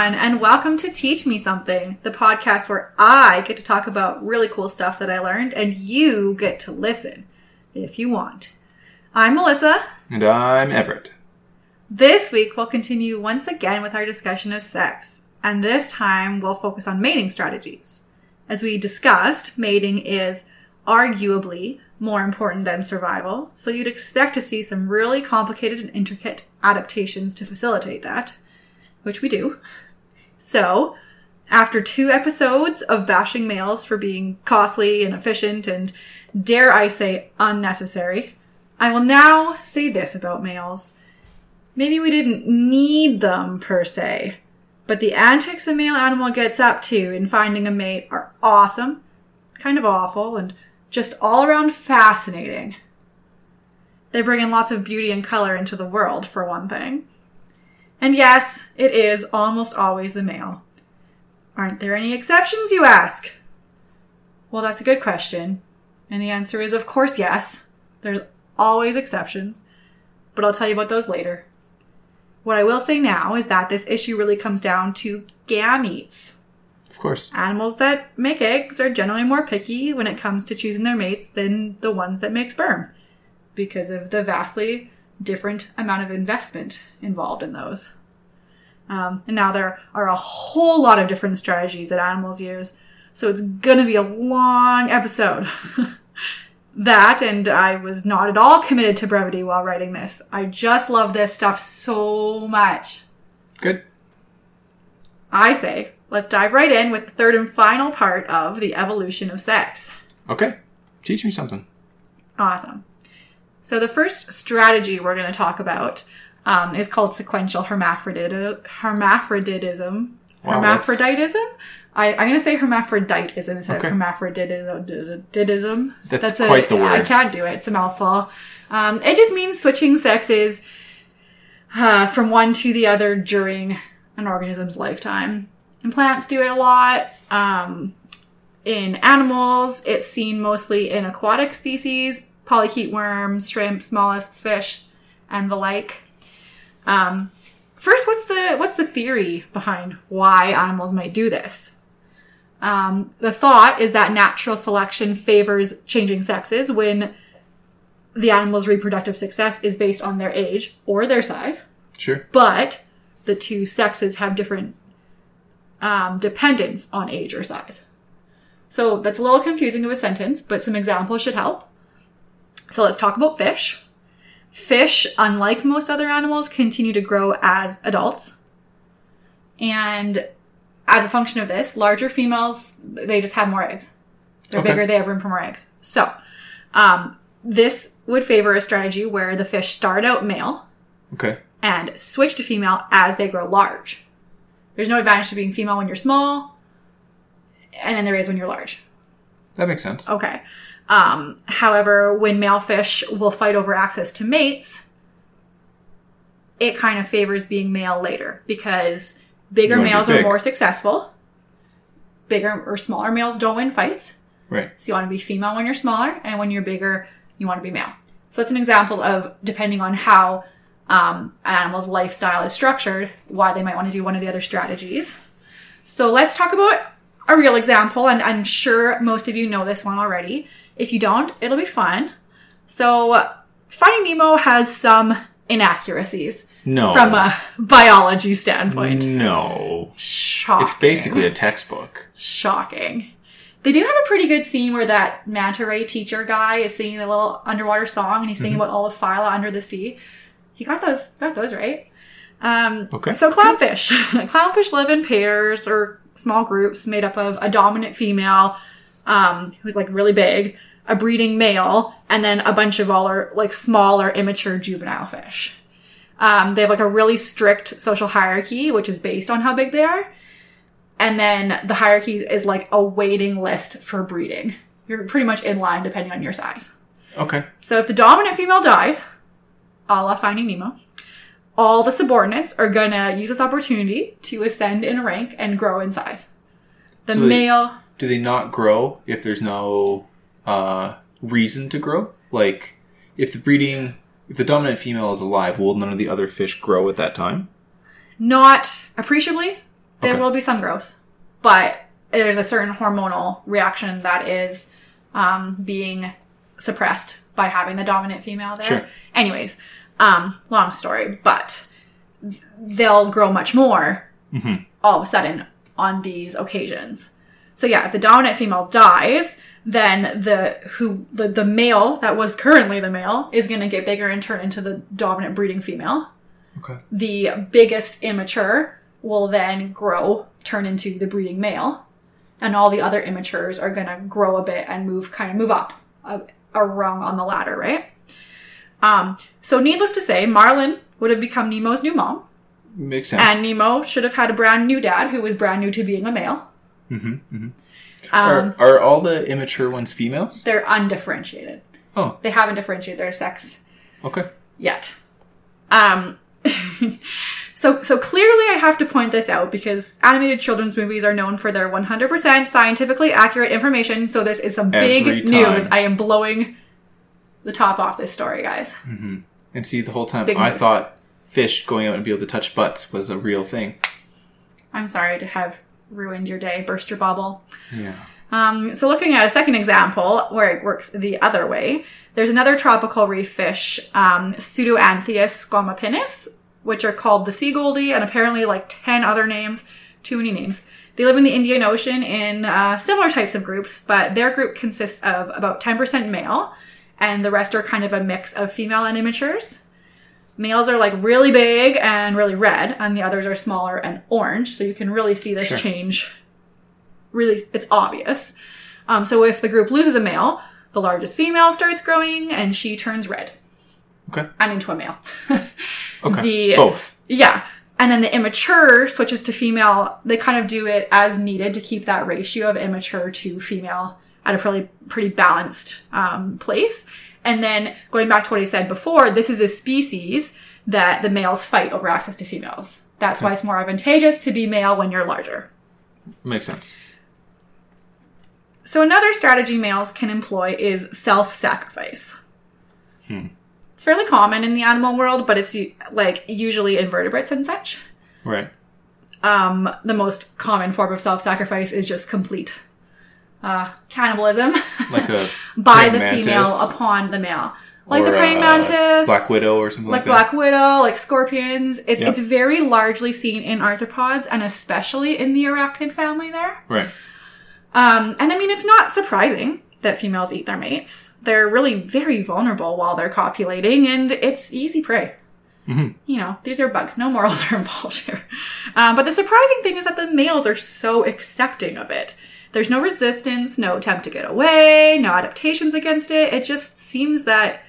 Everyone, and welcome to Teach Me Something, the podcast where I get to talk about really cool stuff that I learned, and you get to listen if you want. I'm Melissa. And I'm Everett. This week, we'll continue once again with our discussion of sex, and this time we'll focus on mating strategies. As we discussed, mating is arguably more important than survival, so you'd expect to see some really complicated and intricate adaptations to facilitate that, which we do. So, after two episodes of bashing males for being costly, and efficient and dare I say unnecessary, I will now say this about males. Maybe we didn't need them per se, but the antics a male animal gets up to in finding a mate are awesome, kind of awful, and just all around fascinating. They bring in lots of beauty and color into the world, for one thing. And yes, it is almost always the male. Aren't there any exceptions, you ask? Well, that's a good question. And the answer is, of course, yes. There's always exceptions. But I'll tell you about those later. What I will say now is that this issue really comes down to gametes. Of course. Animals that make eggs are generally more picky when it comes to choosing their mates than the ones that make sperm because of the vastly different amount of investment involved in those. Um, and now there are a whole lot of different strategies that animals use, so it's gonna be a long episode. that, and I was not at all committed to brevity while writing this. I just love this stuff so much. Good. I say, let's dive right in with the third and final part of the evolution of sex. Okay. Teach me something. Awesome. So the first strategy we're going to talk about um, is called sequential hermaphrodit- hermaphroditism. Wow, Hermaphroditism? I, I'm going to say hermaphroditism instead Okay. of hermaphroditism. That's quite the word. I can't do it. It's a mouthful. Um, it just means switching sexes uh, from one to the other during an organism's lifetime. And plants do it a lot. Um, in animals, it's seen mostly in aquatic species, polychaete worms, shrimps, mollusks, fish, and the like. Um, first, what's the what's the theory behind why animals might do this? Um, the thought is that natural selection favors changing sexes when the animal's reproductive success is based on their age or their size Sure. but the two sexes have different um, dependence on age or size. So that's a little confusing of a sentence, but some examples should help. So let's talk about fish. Fish, unlike most other animals, continue to grow as adults. And as a function of this, larger females, they just have more eggs. They're Okay. bigger, they have room for more eggs. So, um, this would favor a strategy where the fish start out male Okay. and switch to female as they grow large. There's no advantage to being female when you're small, and then there is when you're large. That makes sense. Okay. Um, however, when male fish will fight over access to mates, it kind of favors being male later because bigger be males are more successful. Bigger or smaller males don't win fights. Right. So you want to be female when you're smaller, and when you're bigger, you want to be male. So that's an example of depending on how um, an animal's lifestyle is structured, why they might want to do one of the other strategies. So let's talk about a real example, and I'm sure most of you know this one already. If you don't, it'll be fine. So Finding Nemo has some inaccuracies No. from a biology standpoint. No. Shocking. It's basically a textbook. shocking. They do have a pretty good scene where that manta ray teacher guy is singing a little underwater song and he's singing about all the phyla under the sea. He got those got those right. Um, Okay. So clownfish, clownfish live in pairs or small groups made up of a dominant female um, who's like really big, a breeding male, and then a bunch of all are like smaller, immature juvenile fish. Um, they have like a really strict social hierarchy, which is based on how big they are. And then the hierarchy is like a waiting list for breeding. You're pretty much in line depending on your size. Okay. So if the dominant female dies, a la Finding Nemo, all the subordinates are gonna use this opportunity to ascend in rank and grow in size. The So they- male, Do they not grow if there's no uh, reason to grow? Like, if the breeding, if the dominant female is alive, will none of the other fish grow at that time? not appreciably. There Okay. will be some growth, but there's a certain hormonal reaction that is um, being suppressed by having the dominant female there. Sure. Anyways, um, long story, but they'll grow much more Mhm. all of a sudden on these occasions. So yeah, if the dominant female dies, then the who the, the male that was currently the male is going to get bigger and turn into the dominant breeding female. Okay. The biggest immature will then grow, turn into the breeding male, and all the other immatures are going to grow a bit and move kind of move up a, a rung on the ladder, right? Um, so needless to say, Marlin would have become Nemo's new mom, Makes sense. and Nemo should have had a brand new dad who was brand new to being a male. mm-hmm. Um, are, are all the immature ones females? they're undifferentiated. Oh, They haven't differentiated their sex okay. yet. Um, so so clearly, I have to point this out because animated children's movies are known for their 100% scientifically accurate information. So this is some big Every news. I am blowing the top off this story, guys. And see, the whole time Big I news. thought fish going out and be able to touch butts was a real thing. I'm sorry to have ruined your day, burst your bubble. Yeah. Um, so looking at a second example where it works the other way, there's another tropical reef fish, um, Pseudanthias squamipinnis, which are called the sea goldie, and apparently like 10 other names, too many names. They live in the Indian Ocean in uh, similar types of groups, but their group consists of about 10% male, and the rest are kind of a mix of female and immatures. Males are like really big and really red, and the others are smaller and orange, so you can really see this Sure. change really it's obvious. Um, so if the group loses a male, the largest female starts growing and she turns red. Okay. I'm into a male. Okay. The- Both. yeah. And then the immature switches to female. They kind of do it as needed to keep that ratio of immature to female at a pretty pretty balanced um, place. And then going back to what I said before, this is a species that the males fight over access to females. That's why it's more advantageous to be male when you're larger. Makes sense. So another strategy males can employ is self-sacrifice. It's fairly common in the animal world, but it's like usually invertebrates and such. Right. Um, the most common form of self-sacrifice is just complete uh, cannibalism Like a by the mantis female upon the male, like the praying uh, mantis, Black Widow, or something like like, black widow, like scorpions. It's Yep. it's very largely seen in arthropods and especially in the arachnid family there. Right. Um, and I mean, it's not surprising that females eat their mates. They're really very vulnerable while they're copulating, and it's easy prey. Mhm. You know, these are bugs. No morals are involved here. Um, but the surprising thing is that the males are so accepting of it. There's no resistance, no attempt to get away, no adaptations against it. It just seems that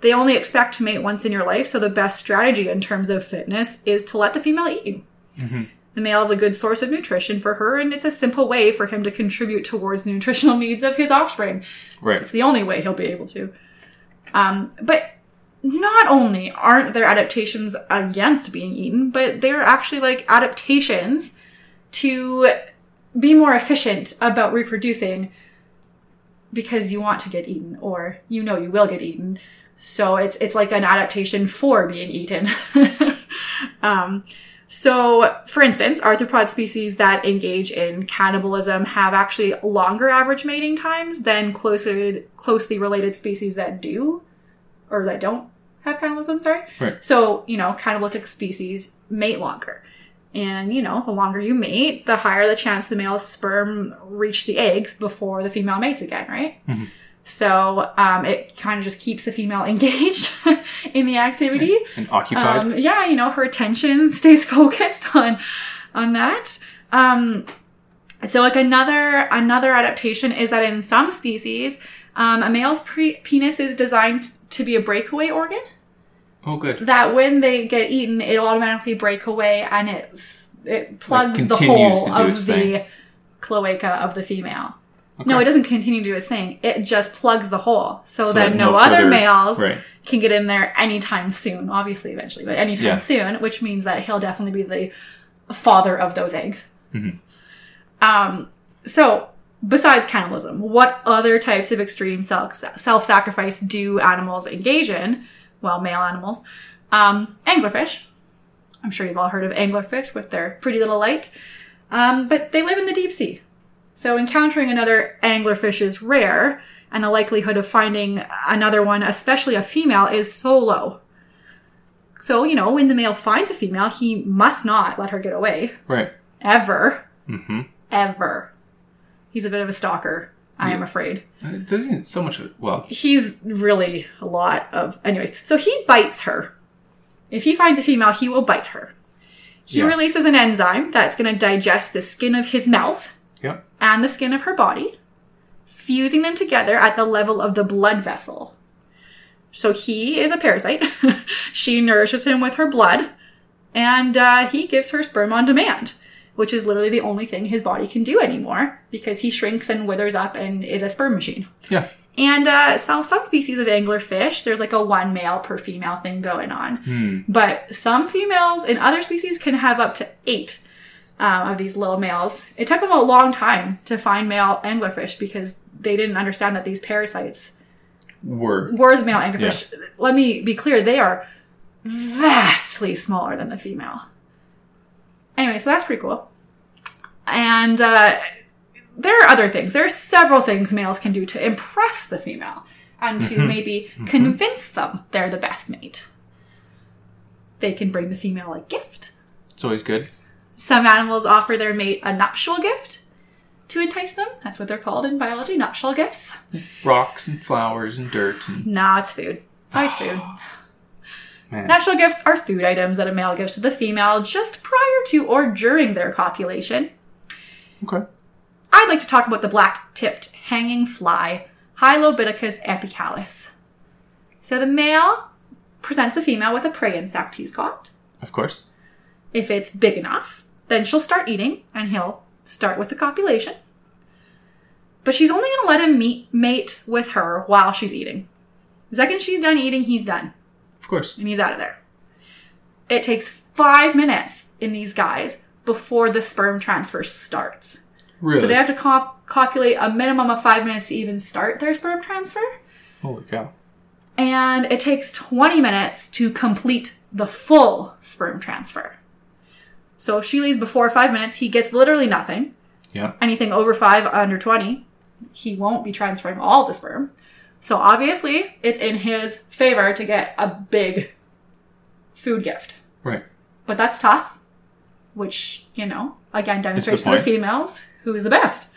they only expect to mate once in your life, so the best strategy in terms of fitness is to let the female eat you. The male is a good source of nutrition for her, and it's a simple way for him to contribute towards the nutritional needs of his offspring. Right. It's the only way he'll be able to. Um, but not only aren't there adaptations against being eaten, but they're actually like adaptations to be more efficient about reproducing because you want to get eaten or you know you will get eaten. So it's it's like an adaptation for being eaten. um, so, for instance, arthropod species that engage in cannibalism have actually longer average mating times than closely closely related species that do or that don't have cannibalism. Sorry. Right. So, you know, cannibalistic species mate longer. And, you know, the longer you mate, the higher the chance the male's sperm reach the eggs before the female mates again, right? So um, it kind of just keeps the female engaged in the activity. And occupied. Um, yeah, you know, her attention stays focused on on that. Um, so like another another adaptation is that in some species, um, a male's pre- penis is designed to be a breakaway organ. Oh, good. That when they get eaten, it'll automatically break away and it's it plugs the hole of the thing. cloaca of the female. Okay. No, it doesn't continue to do its thing. It just plugs the hole so, So that no, no other further- males right. can get in there anytime soon. Obviously, eventually, but anytime Yeah. soon, which means that he'll definitely be the father of those eggs. Mm-hmm. Um, so, besides cannibalism, what other types of extreme self self sacrifice do animals engage in? Well, male animals, um, anglerfish. I'm sure you've all heard of anglerfish with their pretty little light. Um, but they live in the deep sea. So encountering another anglerfish is rare, and the likelihood of finding another one, especially a female, is so low. So, you know, when the male finds a female, he must not let her get away. Right. Ever. Mm-hmm. Ever. He's a bit of a stalker, I am afraid. Doesn't so much. of- Well, He's really a lot of. Anyways, so he bites her. If he finds a female, he will bite her. He Yeah. releases an enzyme that's going to digest the skin of his mouth yeah. and the skin of her body, fusing them together at the level of the blood vessel. So he is a parasite. she nourishes him with her blood, and uh, he gives her sperm on demand, which is literally the only thing his body can do anymore because he shrinks and withers up and is a sperm machine. Yeah. And uh, so some species of anglerfish, there's like a one male per female thing going on. Hmm. But some females in other species can have up to eight um, of these little males. It took them a long time to find male anglerfish because they didn't understand that these parasites Word. were the male anglerfish. Let me be clear, they are vastly smaller than the female. Anyway, so that's pretty cool. And uh, there are other things. There are several things males can do to impress the female and to maybe convince them they're the best mate. They can bring the female a gift. It's always good. Some animals offer their mate a nuptial gift to entice them. That's what they're called in biology, nuptial gifts. Rocks and flowers and dirt and No, it's food. It's always food. man. Nuptial gifts are food items that a male gives to the female just prior to or during their copulation. Okay. I'd like to talk about the black-tipped hanging fly, Hylobittacus apicalis. So the male presents the female with a prey insect he's caught. Of course. If it's big enough, then she'll start eating and he'll start with the copulation. But she's only going to let him meet, mate with her while she's eating. The second she's done eating, he's done course. and he's out of there. It takes five minutes in these guys before the sperm transfer starts. Really. So they have to cop- copulate a minimum of five minutes to even start their sperm transfer. Holy cow. And it takes 20 minutes to complete the full sperm transfer. So if she leaves before five minutes, he gets literally nothing. Yeah. Anything over five, under 20, he won't be transferring all the sperm. So obviously, it's in his favor to get a big food gift. Right. But that's tough, which, you know, again demonstrates to the females who is the best.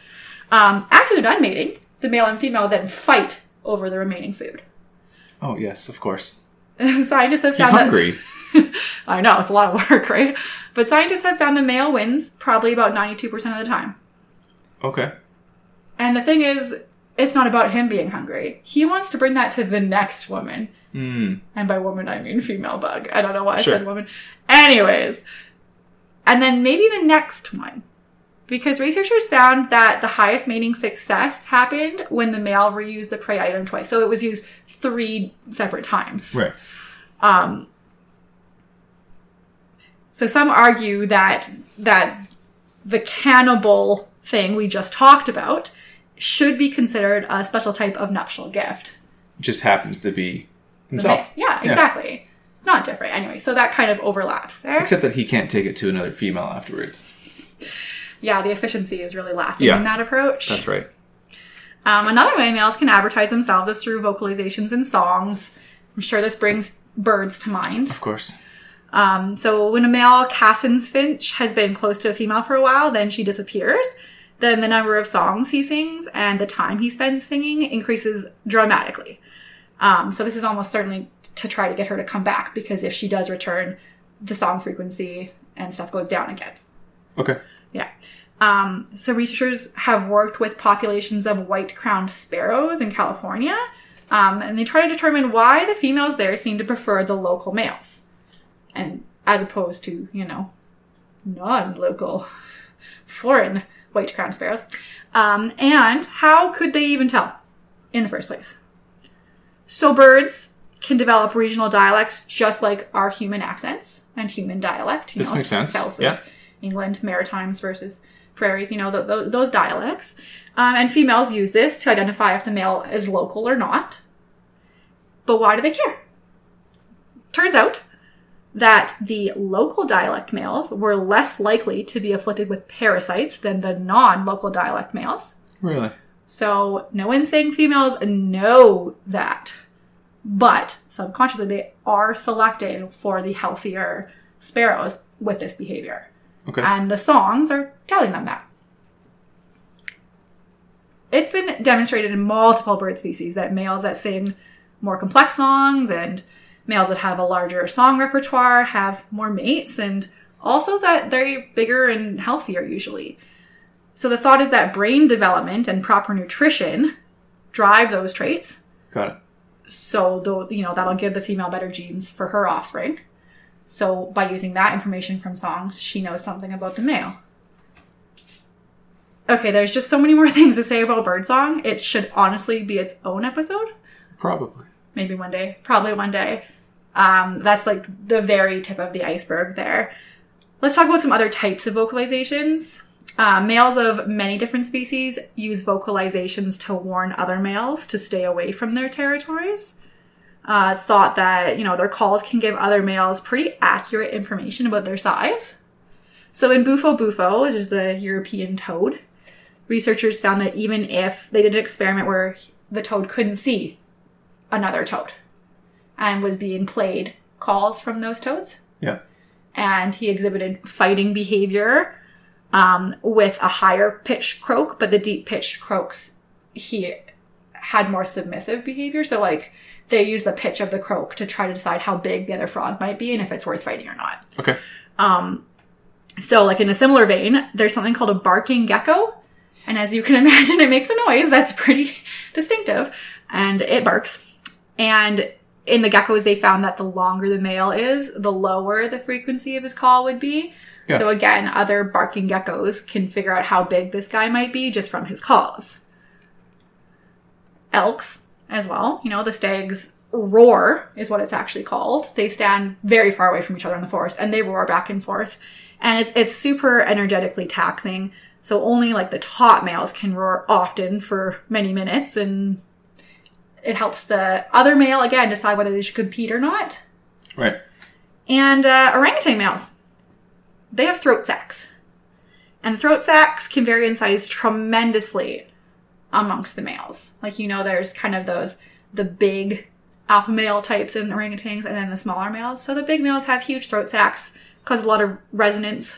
Um, after they're done mating, the male and female then fight over the remaining food. Oh yes, of course. Scientists have He's found that hungry. I know it's a lot of work, right? But scientists have found the male wins probably about ninety-two percent of the time. Okay. And the thing is, it's not about him being hungry. He wants to bring that to the next woman. Hmm. And by woman, I mean female bug. I don't know why I Sure. said woman. Anyways. And then maybe the next one. Because researchers found that the highest mating success happened when the male reused the prey item twice. So it was used three separate times. Right. Um, so some argue that that the cannibal thing we just talked about should be considered a special type of nuptial gift. Just happens to be himself. Yeah, exactly. It's not different anyway. So that kind of overlaps there. Except that he can't take it to another female afterwards. yeah, the efficiency is really lacking Yeah. in that approach. That's right. Um, another way males can advertise themselves is through vocalizations and songs. I'm sure this brings birds to mind. Of course. Um, so when a male Cassin's finch has been close to a female for a while, then she disappears. Then the number of songs he sings and the time he spends singing increases dramatically. Um, so this is almost certainly to try to get her to come back because if she does return, the song frequency and stuff goes down again. Okay. Yeah. Um, so researchers have worked with populations of white-crowned sparrows in California, um, and they try to determine why the females there seem to prefer the local males, and as opposed to you know non-local, foreign white-crowned sparrows. Um, and how could they even tell in the first place? So birds can develop regional dialects just like our human accents and human dialect. You This know, makes sense. South Yeah. of England, Maritimes versus prairies. You know, th th those dialects. Um, and females use this to identify if the male is local or not. But why do they care? Turns out, that the local dialect males were less likely to be afflicted with parasites than the non local dialect males. Really? So no one's saying females know that, but subconsciously they are selecting for the healthier sparrows with this behavior. Okay. And the songs are telling them that. It's been demonstrated in multiple bird species that males that sing more complex songs and males that have a larger song repertoire have more mates and also that they're bigger and healthier usually. So the thought is that brain development and proper nutrition drive those traits. Got it. So though you know that'll give the female better genes for her offspring. So by using that information from songs, she knows something about the male. Okay, there's just so many more things to say about birdsong. It should honestly be its own episode. Probably. Maybe one day. Probably one day. Um, that's like the very tip of the iceberg there. Let's talk about some other types of vocalizations. Uh, males of many different species use vocalizations to warn other males to stay away from their territories. Uh, it's thought that you know their calls can give other males pretty accurate information about their size. So in Bufo bufo, which is the European toad, researchers found that even if they did an experiment where the toad couldn't see another toad and was being played calls from those toads, Yeah. and he exhibited fighting behavior um, with a higher pitched croak, but the deep pitched croaks he had more submissive behavior. So like they use the pitch of the croak to try to decide how big the other frog might be and if it's worth fighting or not. Okay. Um, So like in a similar vein, there's something called a barking gecko. And as you can imagine, it makes a noise that's pretty distinctive and it barks. And in the geckos, they found that the longer the male is, the lower the frequency of his call would be. Yeah. So again, other barking geckos can figure out how big this guy might be just from his calls. Elks as well, you know, the stags roar is what it's actually called. They stand very far away from each other in the forest and they roar back and forth. And it's it's super energetically taxing. So only like the top males can roar often for many minutes and it helps the other male again decide whether they should compete or not. Right. And uh, orangutan males, they have throat sacs. And throat sacs can vary in size tremendously amongst the males. Like, you know, there's kind of those, the big alpha male types in orangutans and then the smaller males. So the big males have huge throat sacs, cause a lot of resonance.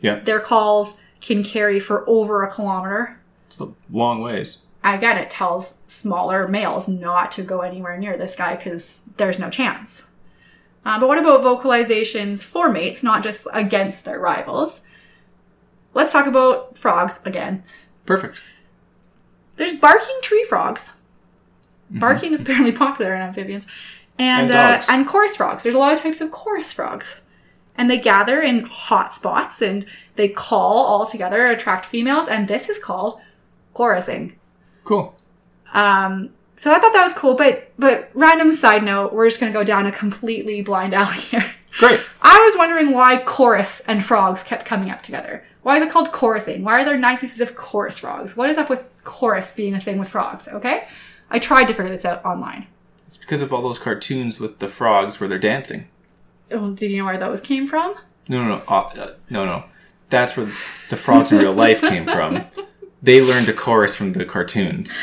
Yeah. Their calls can carry for over a kilometer. It's a long ways. Again, it tells smaller males not to go anywhere near this guy because there's no chance. Uh, but what about vocalizations for mates, not just against their rivals? Let's talk about frogs again. Perfect. There's barking tree frogs. Barking is apparently popular in amphibians. And, And uh, and chorus frogs. There's a lot of types of chorus frogs. And they gather in hot spots and they call all together, and attract females, and this is called chorusing. Cool. Um, so I thought that was cool, but but random side note, we're just gonna go down a completely blind alley here. Great. I was wondering why chorus and frogs kept coming up together. Why is it called chorusing? Why are there nine species of chorus frogs? What is up with chorus being a thing with frogs? Okay, I tried to figure this out online. It's because of all those cartoons with the frogs where they're dancing. Oh, did you know where those came from? No, no, no, uh, uh, no, no. That's where the frogs in real life came from. They learned to chorus from the cartoons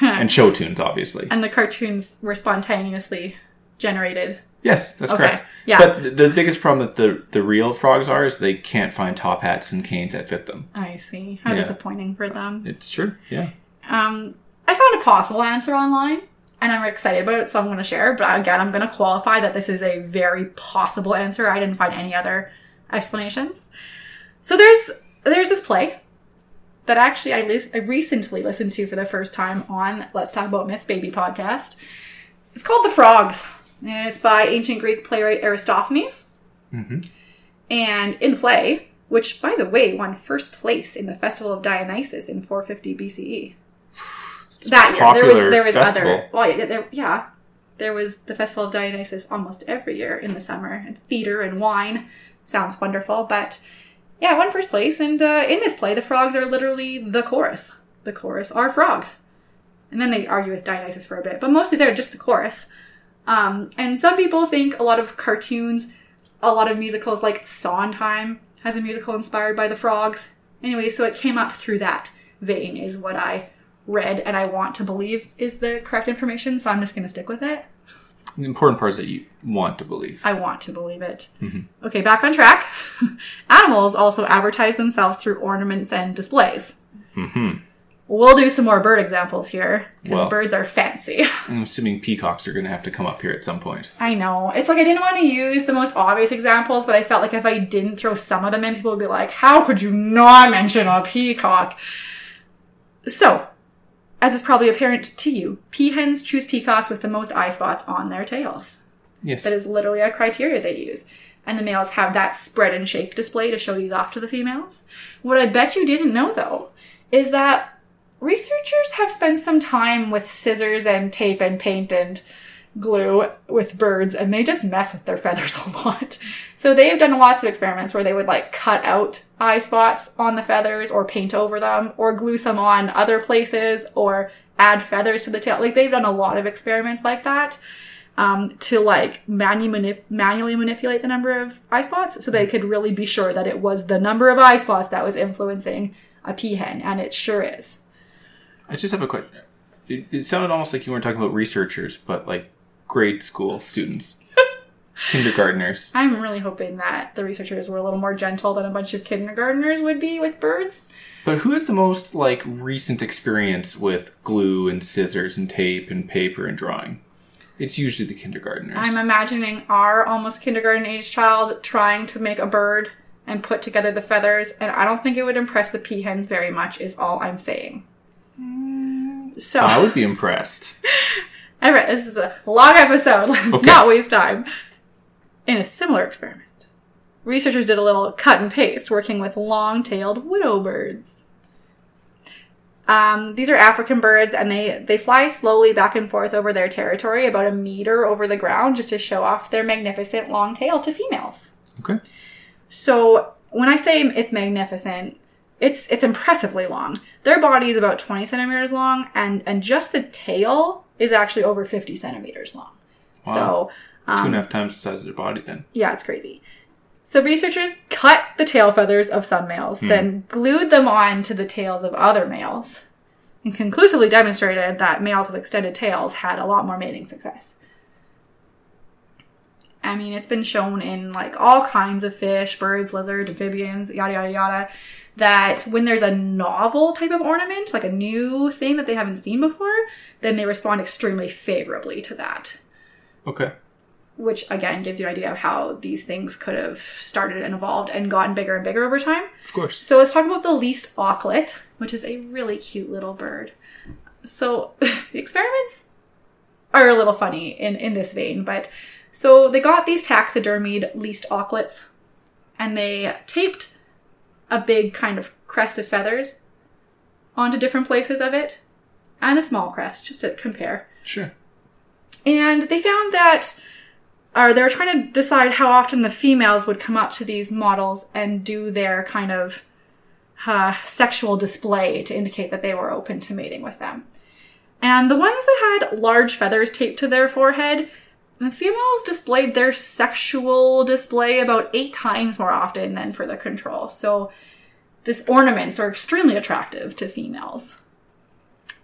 and show tunes, obviously. And the cartoons were spontaneously generated. Yes, that's Okay, correct. yeah. But th- the biggest problem that the the real frogs are is they can't find top hats and canes that fit them. I see. How Yeah. disappointing for them. It's true. Yeah. Um, I found a possible answer online, and I'm excited about it, so I'm going to share. But again, I'm going to qualify that this is a very possible answer. I didn't find any other explanations. So there's there's this play that actually I, lis- I recently listened to for the first time on Let's Talk About Myths Baby podcast. It's called The Frogs, and it's by ancient Greek playwright Aristophanes. hmm And in the play, which by the way won first place in the Festival of Dionysus in 450 BCE. That year, there was there was festival. other. Well, there, yeah, there was the Festival of Dionysus almost every year in the summer, and theater and wine sounds wonderful. But yeah, won first place, and uh, in this play, the frogs are literally the chorus. The chorus are frogs, and then they argue with Dionysus for a bit, but mostly they're just the chorus. Um, and some people think a lot of cartoons, a lot of musicals like Sondheim has a musical inspired by the frogs. Anyway, so it came up through that vein, is what I read and I want to believe is the correct information. So I'm just going to stick with it. The important part is that you want to believe. I want to believe it. Okay, back on track. Animals also advertise themselves through ornaments and displays. hmm We'll do some more bird examples here because Well- birds are fancy. I'm assuming peacocks are going to have to come up here at some point. I know. It's like I didn't want to use the most obvious examples, but I felt like if I didn't throw some of them in, people would be like, how could you not mention a peacock? So, as is probably apparent to you, peahens choose peacocks with the most eye spots on their tails. Yes. That is literally a criteria they use. And the males have that spread and shake display to show these off to the females. What I bet you didn't know, though, is that researchers have spent some time with scissors and tape and paint and glue with birds and they just mess with their feathers a lot. So they have done lots of experiments where they would like cut out eye spots on the feathers or paint over them or glue some on other places or add feathers to the tail. Like they've done a lot of experiments like that um, to like manu- manually manipulate the number of eye spots so they could really be sure that it was the number of eye spots that was influencing a peahen and it sure is. I just have a question. It, it sounded almost like you weren't talking about researchers, but like grade school students, kindergartners. I'm really hoping that the researchers were a little more gentle than a bunch of kindergartners would be with birds. But who has the most like recent experience with glue and scissors and tape and paper and drawing? It's usually the kindergartners. I'm imagining our almost kindergarten age child trying to make a bird and put together the feathers, and I don't think it would impress the peahens very much, is all I'm saying. Mm, so, I would be impressed. this is a long episode. Let's Okay. not waste time. In a similar experiment, researchers did a little cut and paste working with long tailed widow birds. Um, these are African birds, and they, they fly slowly back and forth over their territory, about a meter over the ground, just to show off their magnificent long tail to females. Okay. So when I say it's magnificent, it's it's impressively long. Their body is about 20 centimeters long, and and just the tail is actually over 50 centimeters long. Wow. So um, Two and a half times the size of their body then. yeah, it's crazy. So researchers cut the tail feathers of some males, then glued them on to the tails of other males, and conclusively demonstrated that males with extended tails had a lot more mating success. I mean, it's been shown in like all kinds of fish, birds, lizards, amphibians, yada yada yada, that when there's a novel type of ornament, like a new thing that they haven't seen before, then they respond extremely favorably to that Okay. which again gives you an idea of how these things could have started and evolved and gotten bigger and bigger over time. Of course. So let's talk about the least auklet, which is a really cute little bird. So the experiments are a little funny in, in this vein, but so they got these taxidermied least auklets and they taped a big kind of crest of feathers onto different places of it and a small crest just to compare. Sure. And they found that, or they were trying to decide how often the females would come up to these models and do their kind of uh, sexual display to indicate that they were open to mating with them. And the ones that had large feathers taped to their forehead, the females displayed their sexual display about eight times more often than for the control. So, these ornaments are extremely attractive to females.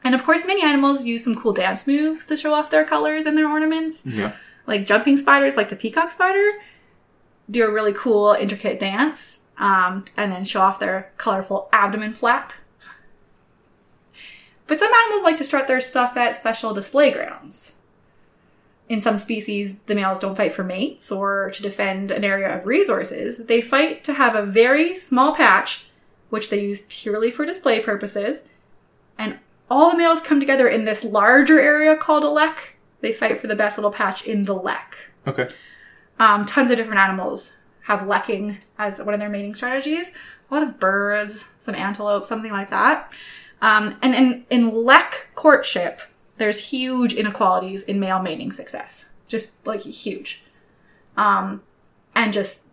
And of course, many animals use some cool dance moves to show off their colors and their ornaments. Yeah. Like jumping spiders, like the peacock spider, do a really cool, intricate dance um, and then show off their colorful abdomen flap. But some animals like to strut their stuff at special display grounds. In some species, the males don't fight for mates or to defend an area of resources. They fight to have a very small patch, which they use purely for display purposes, and all the males come together in this larger area called a lek. They fight for the best little patch in the lek. Okay. Um, tons of different animals have lekking as one of their mating strategies. A lot of birds, some antelope, something like that. Um, and in, in lek courtship, there's huge inequalities in male mating success. Just like huge. Um, and just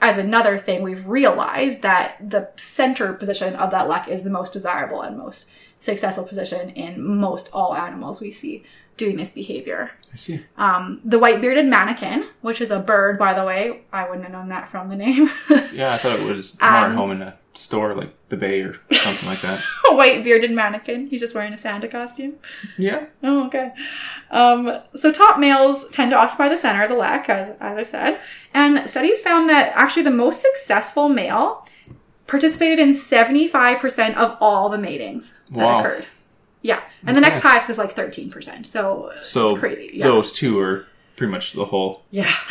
as another thing, we've realized that the center position of that lek is the most desirable and most successful position in most all animals we see doing this behavior. I see. Um, the white bearded manakin, which is a bird, by the way, I wouldn't have known that from the name. Yeah, I thought it was more at Um, home in a store like the Bay or something like that. a white bearded mannequin. He's just wearing a Santa costume. Yeah. Oh, okay. Um, so top males tend to occupy the center of the lek, as, as I said. And studies found that actually the most successful male participated in 75% of all the matings that Wow. occurred. Yeah. And the next highest is like 13%. So, So it's crazy. Yeah. those two are pretty much the whole. Yeah.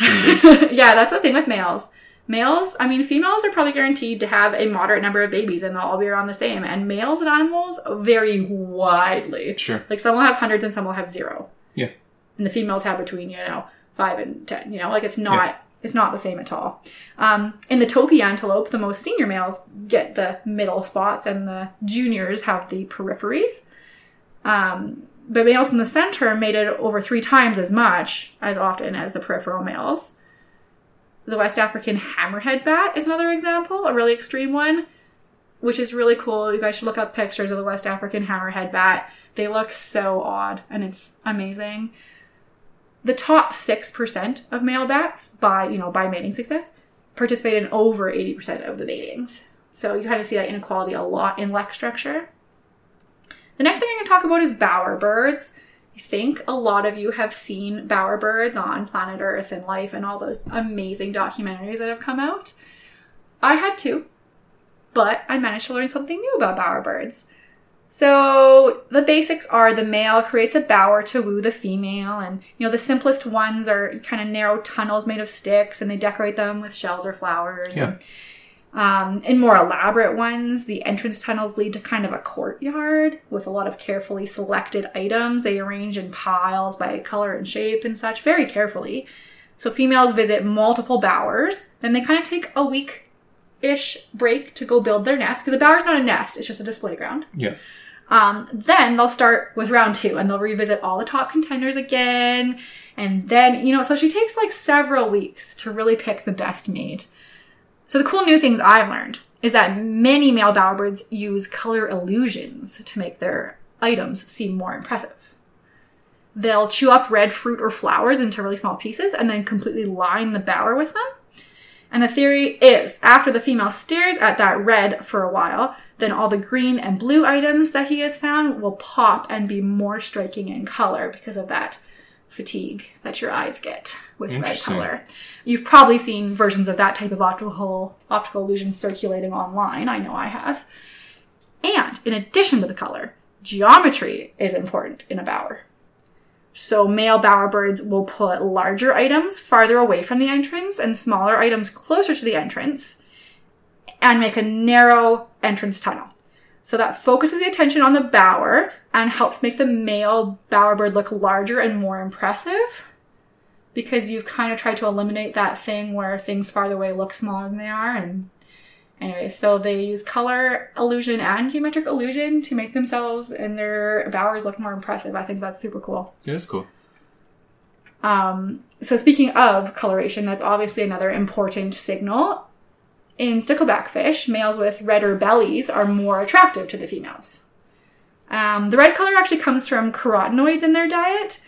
yeah, that's the thing with males. Males, I mean, females are probably guaranteed to have a moderate number of babies and they'll all be around the same. And males and animals vary widely. Sure. Like some will have hundreds and some will have zero. Yeah. And the females have between, you know, five and ten. You know, like it's not it's not the same at all. Um, in the topi antelope, the most senior males get the middle spots and the juniors have the peripheries. Um, but males in the center mated over three times as much as often as the peripheral males. The West African hammerhead bat is another example, a really extreme one, which is really cool. You guys should look up pictures of the West African hammerhead bat. They look so odd and it's amazing. The top 6% of male bats by, you know, by mating success participate in over 80% of the matings. So you kind of see that inequality a lot in lek structure. The next thing I'm going to talk about is bowerbirds. I think a lot of you have seen bowerbirds on Planet Earth and Life and all those amazing documentaries that have come out. I had two, but I managed to learn something new about bowerbirds. So the basics are the male creates a bower to woo the female, and you know the simplest ones are kind of narrow tunnels made of sticks, and they decorate them with shells or flowers. Yeah. Um, in more elaborate ones, the entrance tunnels lead to kind of a courtyard with a lot of carefully selected items. They arrange in piles by color and shape and such, very carefully. So females visit multiple bowers, then they kind of take a week ish break to go build their nest because a bower's not a nest; it's just a display ground. Yeah. Um, then they'll start with round two and they'll revisit all the top contenders again. And then, you know, so she takes like several weeks to really pick the best mate. So the cool new things I've learned is that many male bowerbirds use color illusions to make their items seem more impressive. They'll chew up red fruit or flowers into really small pieces and then completely line the bower with them. And the theory is after the female stares at that red for a while, then all the green and blue items that he has found will pop and be more striking in color because of that fatigue that your eyes get with red color. You've probably seen versions of that type of optical optical illusion circulating online. I know I have. And in addition to the color, geometry is important in a bower. So male bowerbirds will put larger items farther away from the entrance and smaller items closer to the entrance and make a narrow entrance tunnel. So that focuses the attention on the bower and helps make the male bowerbird look larger and more impressive because you've kind of tried to eliminate that thing where things farther away look smaller than they are and anyway so they use color illusion and geometric illusion to make themselves and their bowers look more impressive i think that's super cool Yeah, that's cool. um, so speaking of coloration, that's obviously another important signal. In stickleback fish, males with redder bellies are more attractive to the females. Um, the red color actually comes from carotenoids in their diet,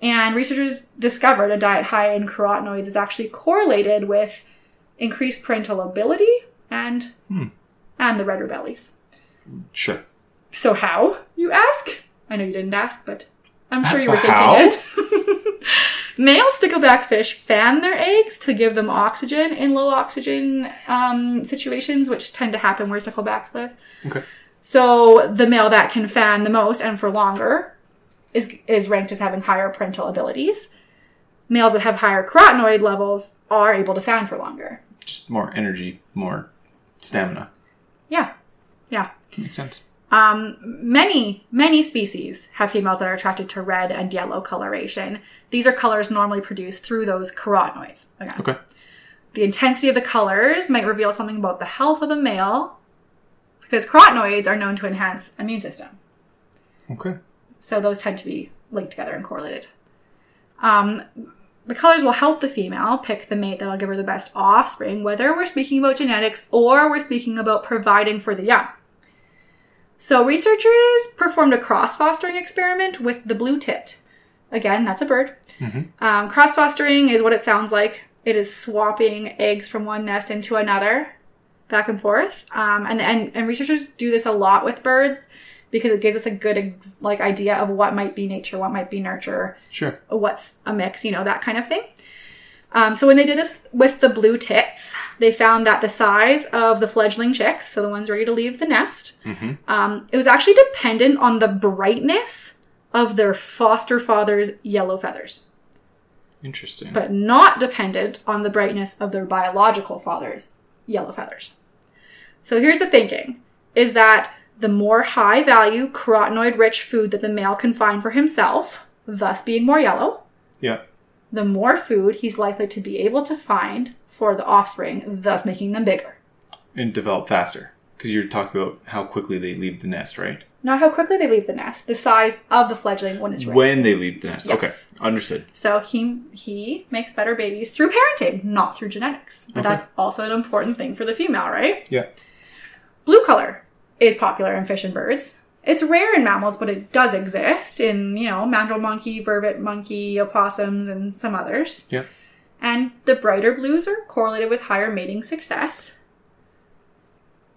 and researchers discovered a diet high in carotenoids is actually correlated with increased parental ability and Hmm. and the redder bellies. Sure. So how, you ask? I know you didn't ask, but I'm sure you were How? thinking it. Male stickleback fish fan their eggs to give them oxygen in low oxygen um, situations, which tend to happen where sticklebacks live. Okay. So the male that can fan the most and for longer is is ranked as having higher parental abilities. Males that have higher carotenoid levels are able to fan for longer. Just more energy, more stamina. Yeah, yeah. Makes sense. Um, many, many species have females that are attracted to red and yellow coloration. These are colors normally produced through those carotenoids. Again. Okay. The intensity of the colors might reveal something about the health of the male because carotenoids are known to enhance immune system. Okay. So those tend to be linked together and correlated. Um, the colors will help the female pick the mate that'll give her the best offspring, whether we're speaking about genetics or we're speaking about providing for the young. So researchers performed a cross-fostering experiment with the blue tit. Again, that's a bird. Mhm. Um, cross fostering is what it sounds like. It is swapping eggs from one nest into another, back and forth. Um, and, and and researchers do this a lot with birds because it gives us a good ex- like idea of what might be nature, what might be nurture, Sure. what's a mix, you know, that kind of thing. Um, so when they did this with the blue tits, they found that the size of the fledgling chicks, so the ones ready to leave the nest, hmm um, it was actually dependent on the brightness of their foster father's yellow feathers, Interesting. but not dependent on the brightness of their biological father's yellow feathers. So here's the thinking is that the more high value carotenoid rich food that the male can find for himself, thus being more yellow, yeah. The more food he's likely to be able to find for the offspring, thus making them bigger. And develop faster. Because you're talking about how quickly they leave the nest, right? Not how quickly they leave the nest, the size of the fledgling when it's ready. When they leave the nest. Yes. Okay. Understood. So he he makes better babies through parenting, not through genetics. But Okay. that's also an important thing for the female, right? Yeah. Blue color is popular in fish and birds. It's rare in mammals, but it does exist in, you know, mandrill monkey, vervet monkey, opossums, and some others. Yeah. And the brighter blues are correlated with higher mating success.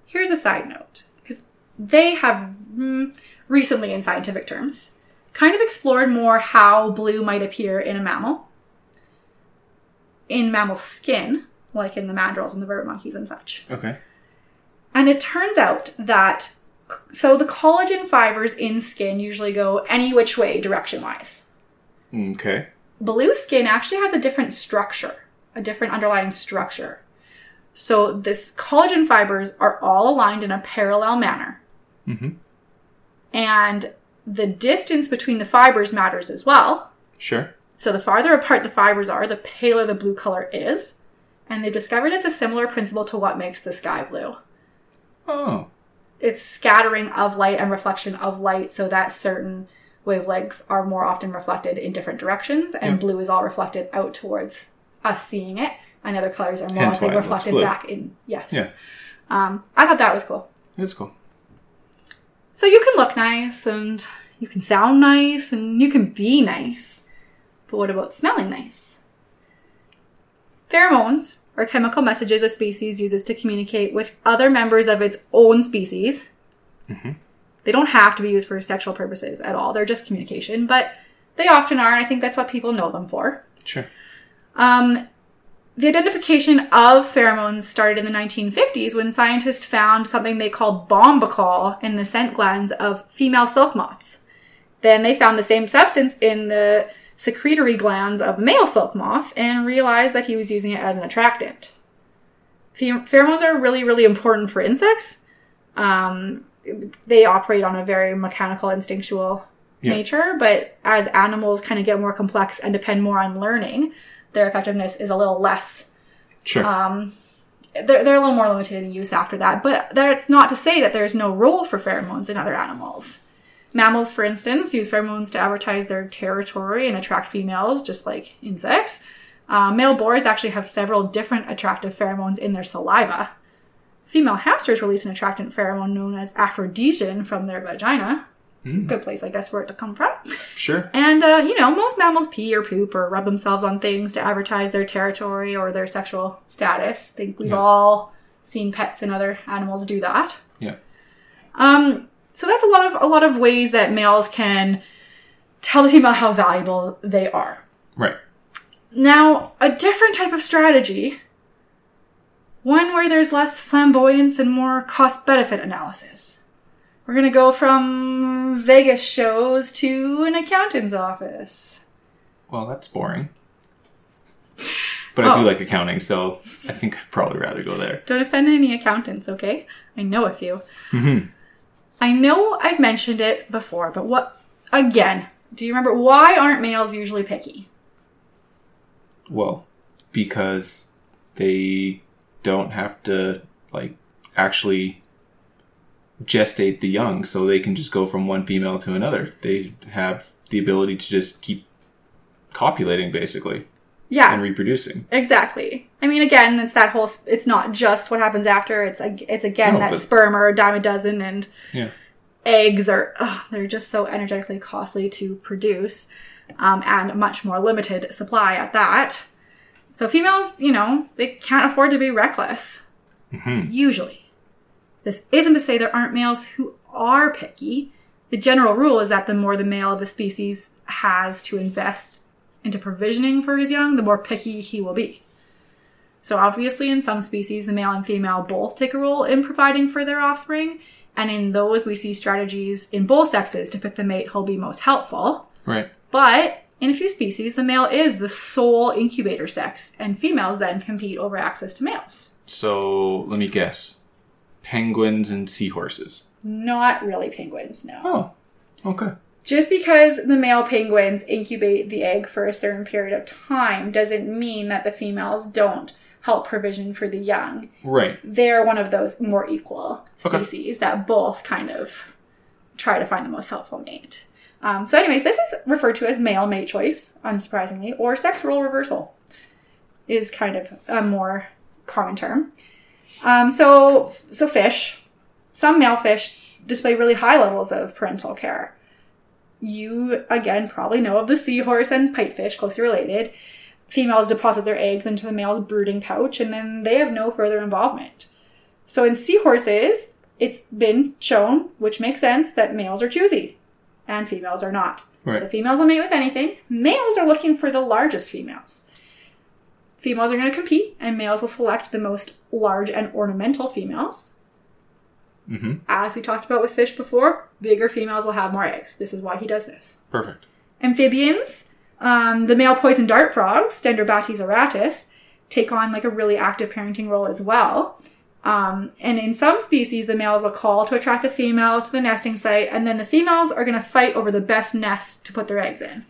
Here's a side note, because they have mm, recently, in scientific terms, kind of explored more how blue might appear in a mammal, in mammal skin, like in the mandrills and the vervet monkeys and such. Okay. And it turns out that so the collagen fibers in skin usually go any which way direction wise. Okay. Blue skin actually has a different structure, a different underlying structure. So this collagen fibers are all aligned in a parallel manner. hmm And the distance between the fibers matters as well. Sure. So the farther apart the fibers are, the paler the blue color is. And they've discovered it's a similar principle to what makes the sky blue. Oh. It's scattering of light and reflection of light so that certain wavelengths are more often reflected in different directions and Yeah. blue is all reflected out towards us seeing it and other colors are more Hence often why it looks reflected back in yes Yeah. um, i thought that was cool That's cool. so you can look nice and you can sound nice and you can be nice but what about smelling nice pheromones are chemical messages a species uses to communicate with other members of its own species Mhm. They don't have to be used for sexual purposes at all. They're just communication, but they often are, and I think that's what people know them for. Sure. Um, the identification of pheromones started in the 1950s when scientists found something they called bombykol in the scent glands of female silk moths. Then they found the same substance in the secretory glands of male silk moth and realized that he was using it as an attractant. Pheromones are really, really important for insects. Um, they operate on a very mechanical, instinctual Yeah. nature, but as animals kind of get more complex and depend more on learning, their effectiveness is a little less Sure. um, they're, they're a little more limited in use after that. But that's not to say that there's no role for pheromones in other animals. Mammals, for instance, use pheromones to advertise their territory and attract females, just like insects. Uh, male boars actually have several different attractive pheromones in their saliva. Female hamsters release an attractant pheromone known as aphrodisin from their vagina. Mm. Good place, I guess, for it to come from. Sure. And, uh, you know, most mammals pee or poop or rub themselves on things to advertise their territory or their sexual status. I think we've Yeah. all seen pets and other animals do that. Yeah. Um, so that's a lot of a lot of ways that males can tell the female how valuable they are. Right. Now, a different type of strategy, one where there's less flamboyance and more cost benefit analysis. We're going to go from Vegas shows to an accountant's office. Well, that's boring. But I do Oh. like accounting, so I think I'd probably rather go there. Don't offend any accountants, okay? I know a few. hmm I know I've mentioned it before, but what, again, do you remember why aren't males usually picky? Well, because they don't have to like actually gestate the young, so they can just go from one female to another. They have the ability to just keep copulating basically Yeah, and reproducing. Exactly. I mean, again, it's that whole. It's not just what happens after. It's it's again No, that but- sperm are a dime a dozen, and Yeah. eggs are ugh, they're just so energetically costly to produce. um, and much more limited supply at that. So females, you know, they can't afford to be reckless. Usually. This isn't to say there aren't males who are picky. The general rule is that the more the male of a species has to invest into provisioning for his young, the more picky he will be. So, obviously, in some species, the male and female both take a role in providing for their offspring. And in those, we see strategies in both sexes to pick the mate who'll be most helpful. Right. But in a few species, the male is the sole incubator sex, and females then compete over access to males. So let me guess. Penguins and seahorses. Not really penguins, no. Oh. Okay. Just because the male penguins incubate the egg for a certain period of time doesn't mean that the females don't help provision for the young. Right. They're one of those more equal Okay. species that both kind of try to find the most helpful mate. Um, so, anyways, this is referred to as male mate choice, unsurprisingly, or sex role reversal is kind of a more common term. Um, so, so fish, some male fish display really high levels of parental care. You again probably know of the seahorse and pipefish, closely related. Females deposit their eggs into the male's brooding pouch, and then they have no further involvement. So in seahorses, it's been shown, which makes sense, that males are choosy and females are not. Right. So females will mate with anything. Males are looking for the largest females. Females are going to compete, and males will select the most large and ornamental females. Mm-hmm. As we talked about with fish before, bigger females will have more eggs. This is why he does this. Perfect. Amphibians, um, the male poison dart frogs, Dendrobates auratus, take on like a really active parenting role as well. Um, and in some species, the males will call to attract the females to the nesting site, and then the females are going to fight over the best nest to put their eggs in.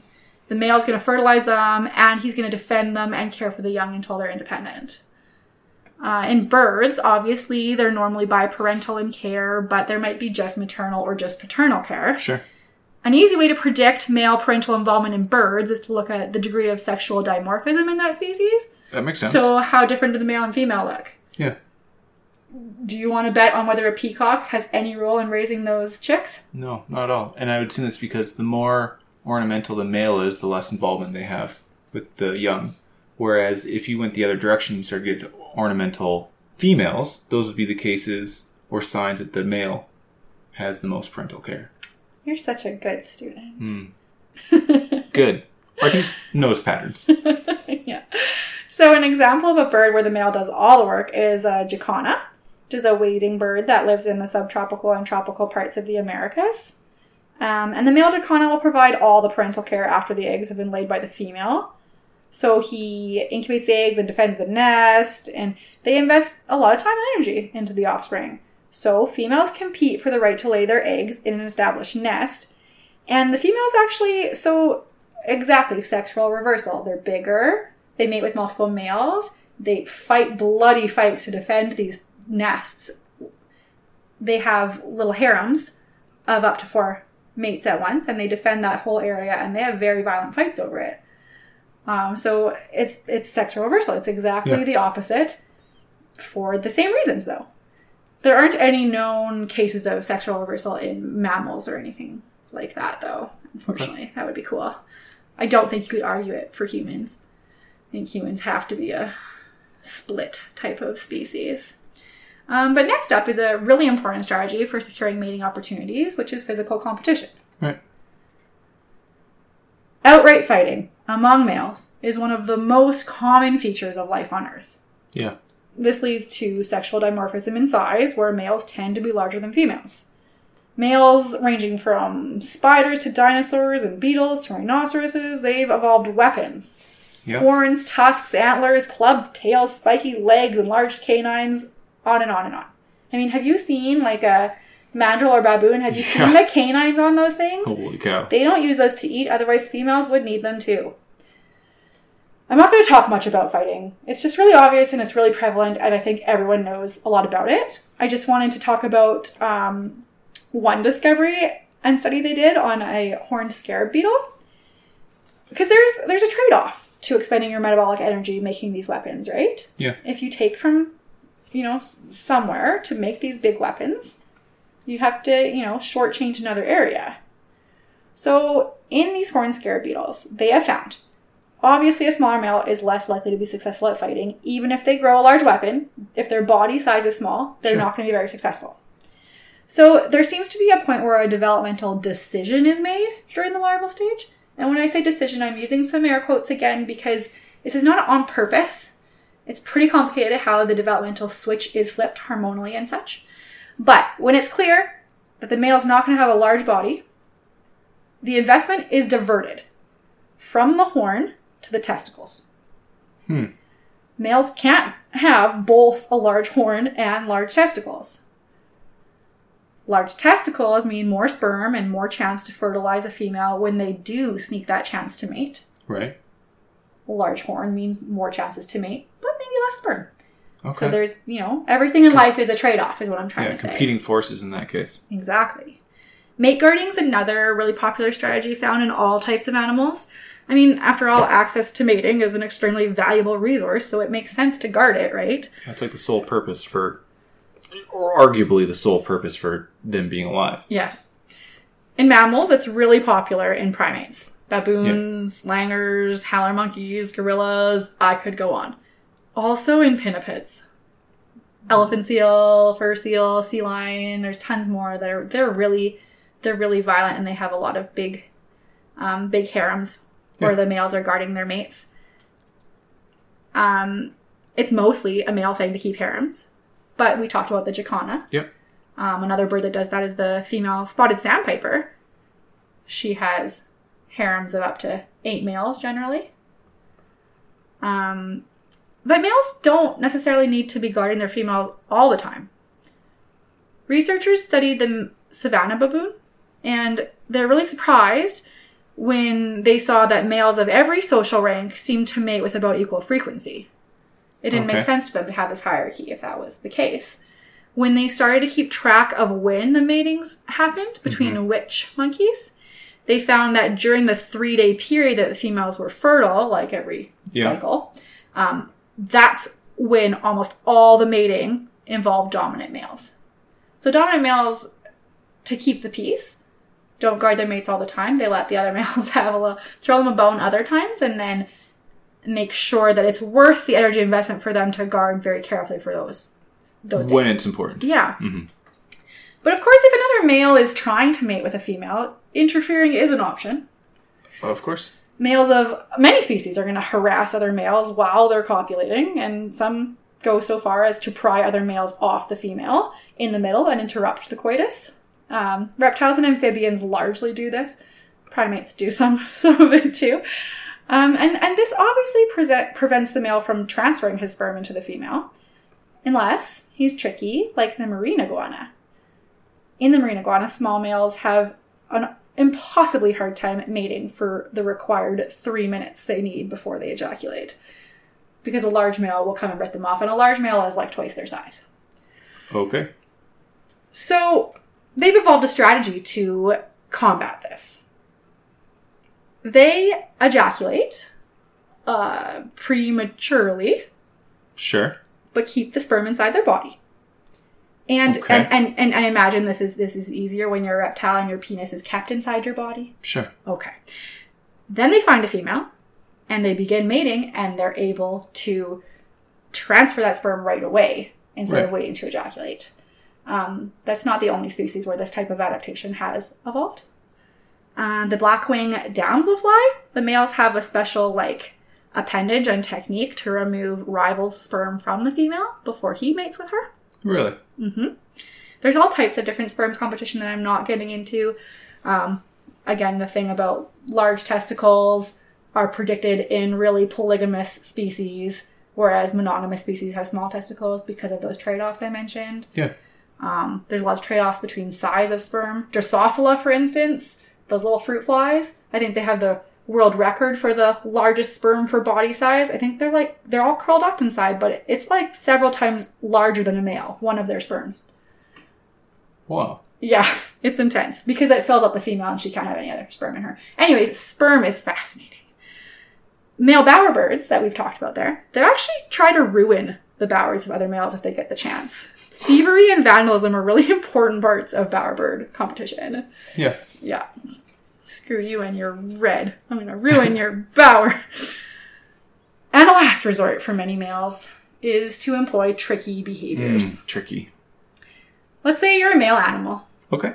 The male's going to fertilize them, and he's going to defend them and care for the young until they're independent. Uh, in birds, obviously, they're normally biparental in care, but there might be just maternal or just paternal care. Sure. An easy way to predict male parental involvement in birds is to look at the degree of sexual dimorphism in that species. That makes sense. So, how different do the male and female look? yeah. Do you want to bet on whether a peacock has any role in raising those chicks? No, not at all. And I would assume that's because the more ornamental the male is, the less involvement they have with the young. Whereas if you went the other direction and started getting ornamental females, those would be the cases or signs that the male has the most parental care. You're such a good student. Hmm. Good. Just knows patterns. yeah. So, an example of a bird where the male does all the work is a jacana, which is a wading bird that lives in the subtropical and tropical parts of the Americas. Um, and the male jacana will provide all the parental care after the eggs have been laid by the female. So he incubates the eggs and defends the nest, and they invest a lot of time and energy into the offspring. So females compete for the right to lay their eggs in an established nest, and the females actually, so exactly, sexual reversal. They're bigger, they mate with multiple males, they fight bloody fights to defend these nests. They have little harems of up to four mates at once, and they defend that whole area, and they have very violent fights over it. Um, so it's it's sexual reversal. It's exactly Yeah. the opposite for the same reasons, though. There aren't any known cases of sexual reversal in mammals or anything like that, though. Unfortunately, that would be cool. I don't think you could argue it for humans. I think humans have to be a split type of species. Um, but next up is a really important strategy for securing mating opportunities, which is physical competition. right. Outright fighting among males is one of the most common features of life on Earth. Yeah. This leads to sexual dimorphism in size, where males tend to be larger than females. Males, ranging from spiders to dinosaurs and beetles to rhinoceroses, they've evolved weapons. Yeah. Horns, tusks, antlers, clubbed tails, spiky legs, and large canines, on and on and on. I mean, have you seen like a mandrill or baboon? Have you seen the canines on those things? Holy cow. They don't use those to eat, otherwise, females would need them too. I'm not going to talk much about fighting. It's just really obvious and it's really prevalent, and I think everyone knows a lot about it. I just wanted to talk about um, one discovery and study they did on a horned scarab beetle. Because there's there's a trade off to expending your metabolic energy making these weapons, right? Yeah. If you take from, you know, somewhere to make these big weapons, you have to, you know, shortchange another area. So, in these horned scarab beetles, they have found obviously a smaller male is less likely to be successful at fighting, even if they grow a large weapon. If their body size is small, they're Sure. not going to be very successful. So, there seems to be a point where a developmental decision is made during the larval stage. And when I say decision, I'm using some air quotes again because this is not on purpose. It's pretty complicated how the developmental switch is flipped hormonally and such. But when it's clear that the male is not going to have a large body, the investment is diverted from the horn to the testicles. Hmm. Males can't have both a large horn and large testicles. Large testicles mean more sperm and more chance to fertilize a female when they do sneak that chance to mate. Right. Large horn means more chances to mate, but maybe less sperm. Okay. So there's, you know, everything in life is a trade off, is what I'm trying yeah, to say. competing forces in that case. Exactly. Mate guarding is another really popular strategy found in all types of animals. I mean, after all, access to mating is an extremely valuable resource, so it makes sense to guard it, right? That's like the sole purpose for, or arguably the sole purpose for them being alive. Yes. In mammals, it's really popular in primates. Baboons, langurs, howler monkeys, gorillas, I could go on. Also in pinnipeds. Elephant seal, fur seal, sea lion, there's tons more that are they're really they're really violent and they have a lot of big um, big harems where Yeah. the males are guarding their mates. Um, it's mostly a male thing to keep harems, but we talked about the jacana. Yep. Um, another bird that does that is the female spotted sandpiper. She has harems of up to eight males generally. Um, but males don't necessarily need to be guarding their females all the time. Researchers studied the savanna baboon, and they're really surprised when they saw that males of every social rank seemed to mate with about equal frequency. It didn't Okay. make sense to them to have this hierarchy if that was the case. When they started to keep track of when the matings happened between which monkeys, they found that during the three day period that the females were fertile, like every Yeah. cycle, um, that's when almost all the mating involved dominant males. So dominant males, to keep the peace, don't guard their mates all the time. They let the other males have a little, throw them a bone other times, and then make sure that it's worth the energy investment for them to guard very carefully for those those days. When it's important. Yeah. Mhm. But of course, if another male is trying to mate with a female, interfering is an option. Of course. Males of many species are going to harass other males while they're copulating, and some go so far as to pry other males off the female in the middle and interrupt the coitus. Um, reptiles and amphibians largely do this. Primates do some some of it too. Um, and, and this obviously present, prevents the male from transferring his sperm into the female, unless he's tricky, like the marine iguana. In the marine iguana, small males have an impossibly hard time mating for the required three minutes they need before they ejaculate. Because a large male will come and rip them off, and a large male is like twice their size. Okay. So they've evolved a strategy to combat this. They ejaculate uh, prematurely, Sure. but keep the sperm inside their body. And, Okay. and, and and I imagine this is this is easier when you're a reptile and your penis is kept inside your body. Sure. Okay. Then they find a female and they begin mating and they're able to transfer that sperm right away instead of waiting to ejaculate. Um, that's not the only species where this type of adaptation has evolved. Uh, the blackwing damselfly, the males have a special like appendage and technique to remove rival's sperm from the female before he mates with her. Really? hmm There's all types of different sperm competition that I'm not getting into. Um, again, the thing about large testicles are predicted in really polygamous species, whereas monogamous species have small testicles because of those trade offs I mentioned. Yeah. Um, there's a lot of trade offs between size of sperm. Drosophila, for instance, those little fruit flies, I think they have the world record for the largest sperm for body size. I think they're like, they're all curled up inside, but it's like several times larger than a male, one of their sperms. Wow. Yeah, it's intense because it fills up the female and she can't have any other sperm in her. Anyways, sperm is fascinating. Male bowerbirds that we've talked about there, they actually try to ruin the bowers of other males if they get the chance. Thievery and vandalism are really important parts of bowerbird competition. Yeah. Yeah. Screw you and your red. I'm gonna ruin your bower. And a last resort for many males is to employ tricky behaviors. Mm, tricky. Let's say you're a male animal. Okay.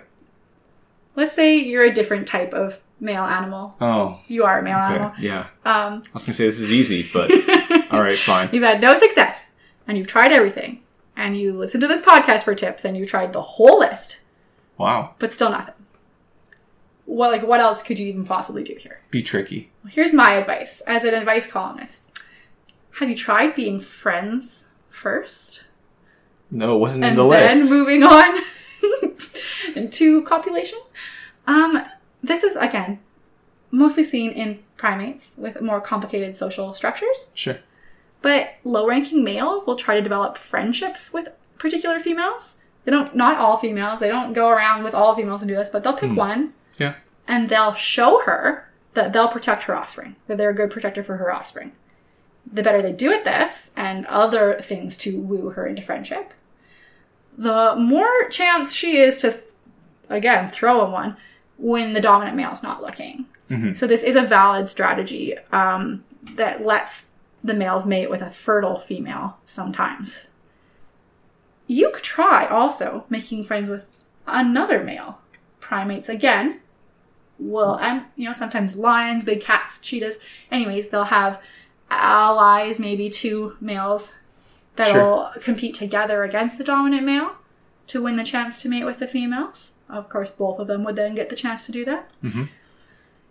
Let's say you're a different type of male animal. Oh. You are a male Okay. animal. Yeah. Um, I was gonna say this is easy, but all right, fine. You've had no success, and you've tried everything, and you listened to this podcast for tips, and you tried the whole list, Wow. but still nothing. What like what else could you even possibly do here? Be tricky. Well, Here's my advice as an advice columnist. Have you tried being friends first? No, it wasn't in the list. and then moving on into copulation. Um, this is again mostly seen in primates with more complicated social structures, Sure. but low-ranking males will try to develop friendships with particular females. They don't, not all females. They don't go around with all females and do this, but they'll pick Hmm. one Yeah. and they'll show her that they'll protect her offspring, that they're a good protector for her offspring. The better they do at this, and other things to woo her into friendship, the more chance she is to, again, throw him one when the dominant male's not looking. Mhm. So this is a valid strategy um, that lets the males mate with a fertile female sometimes. You could try also making friends with another male. Primates again will and you know sometimes lions, big cats, cheetahs. Anyways, they'll have allies, maybe two males that'll compete together against the dominant male to win the chance to mate with the females. Of course, both of them would then get the chance to do that. Mhm.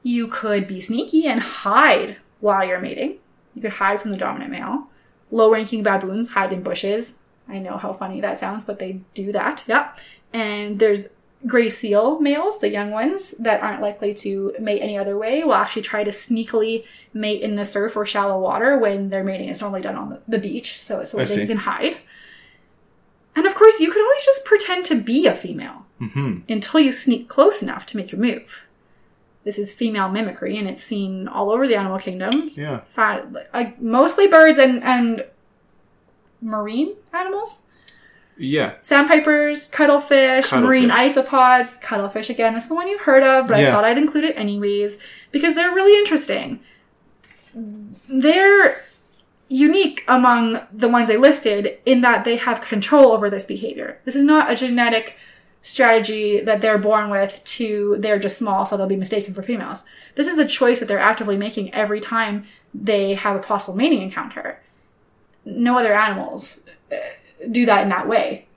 You could be sneaky and hide while you're mating. You could hide from the dominant male. Low ranking baboons hide in bushes. I know how funny that sounds, but they do that. Yep. And there's gray seal males, the young ones, that aren't likely to mate any other way, will actually try to sneakily mate in the surf or shallow water when their mating is normally done on the, the beach. So it's a way I they see. can hide. And of course, you could always just pretend to be a female hmm until you sneak close enough to make your move. This is female mimicry, and it's seen all over the animal kingdom. Yeah. So, like, mostly birds and, and marine animals. Yeah. Sandpipers, cuttlefish, marine isopods. Cuttlefish, again, that's the one you've heard of, but I thought I'd include it anyways because they're really interesting. They're unique among the ones I listed in that they have control over this behavior. This is not a genetic strategy that they're born with to they're just small so they'll be mistaken for females. This is a choice that they're actively making every time they have a possible mating encounter. No other animals do that in that way.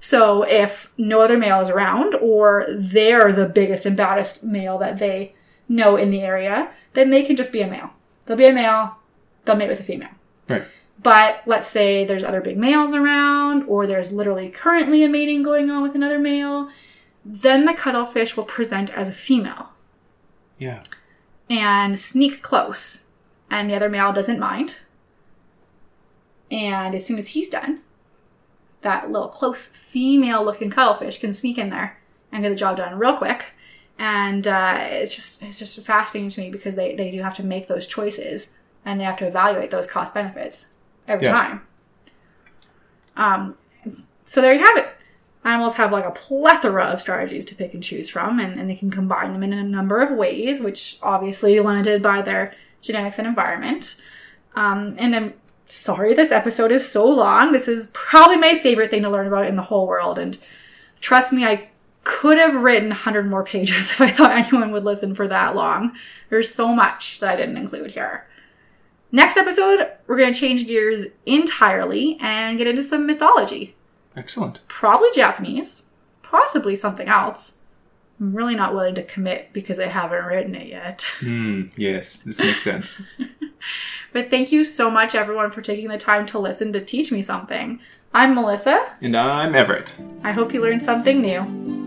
So if no other male is around or they're the biggest and baddest male that they know in the area, then they can just be a male. They'll be a male, they'll mate with a female. Right. But let's say there's other big males around, or there's literally currently a mating going on with another male, then the cuttlefish will present as a female Yeah. and sneak close. And the other male doesn't mind. And as soon as he's done, that little close female looking cuttlefish can sneak in there and get the job done real quick. And uh, it's just it's just fascinating to me because they, they do have to make those choices and they have to evaluate those cost benefits every Yeah. time. Um, so there you have it. Animals have like a plethora of strategies to pick and choose from, and, and they can combine them in a number of ways, which obviously limited by their genetics and environment. Um, and I'm sorry this episode is so long. This is probably my favorite thing to learn about in the whole world. And trust me, I could have written 100 more pages if I thought anyone would listen for that long. There's so much that I didn't include here. Next episode, we're going to change gears entirely and get into some mythology. Excellent. Probably Japanese, possibly something else. I'm really not willing to commit because I haven't written it yet. Hmm. Yes, this makes sense. But thank you so much, everyone, for taking the time to listen to teach me something. I'm Melissa. and I'm Everett. I hope you learned something new.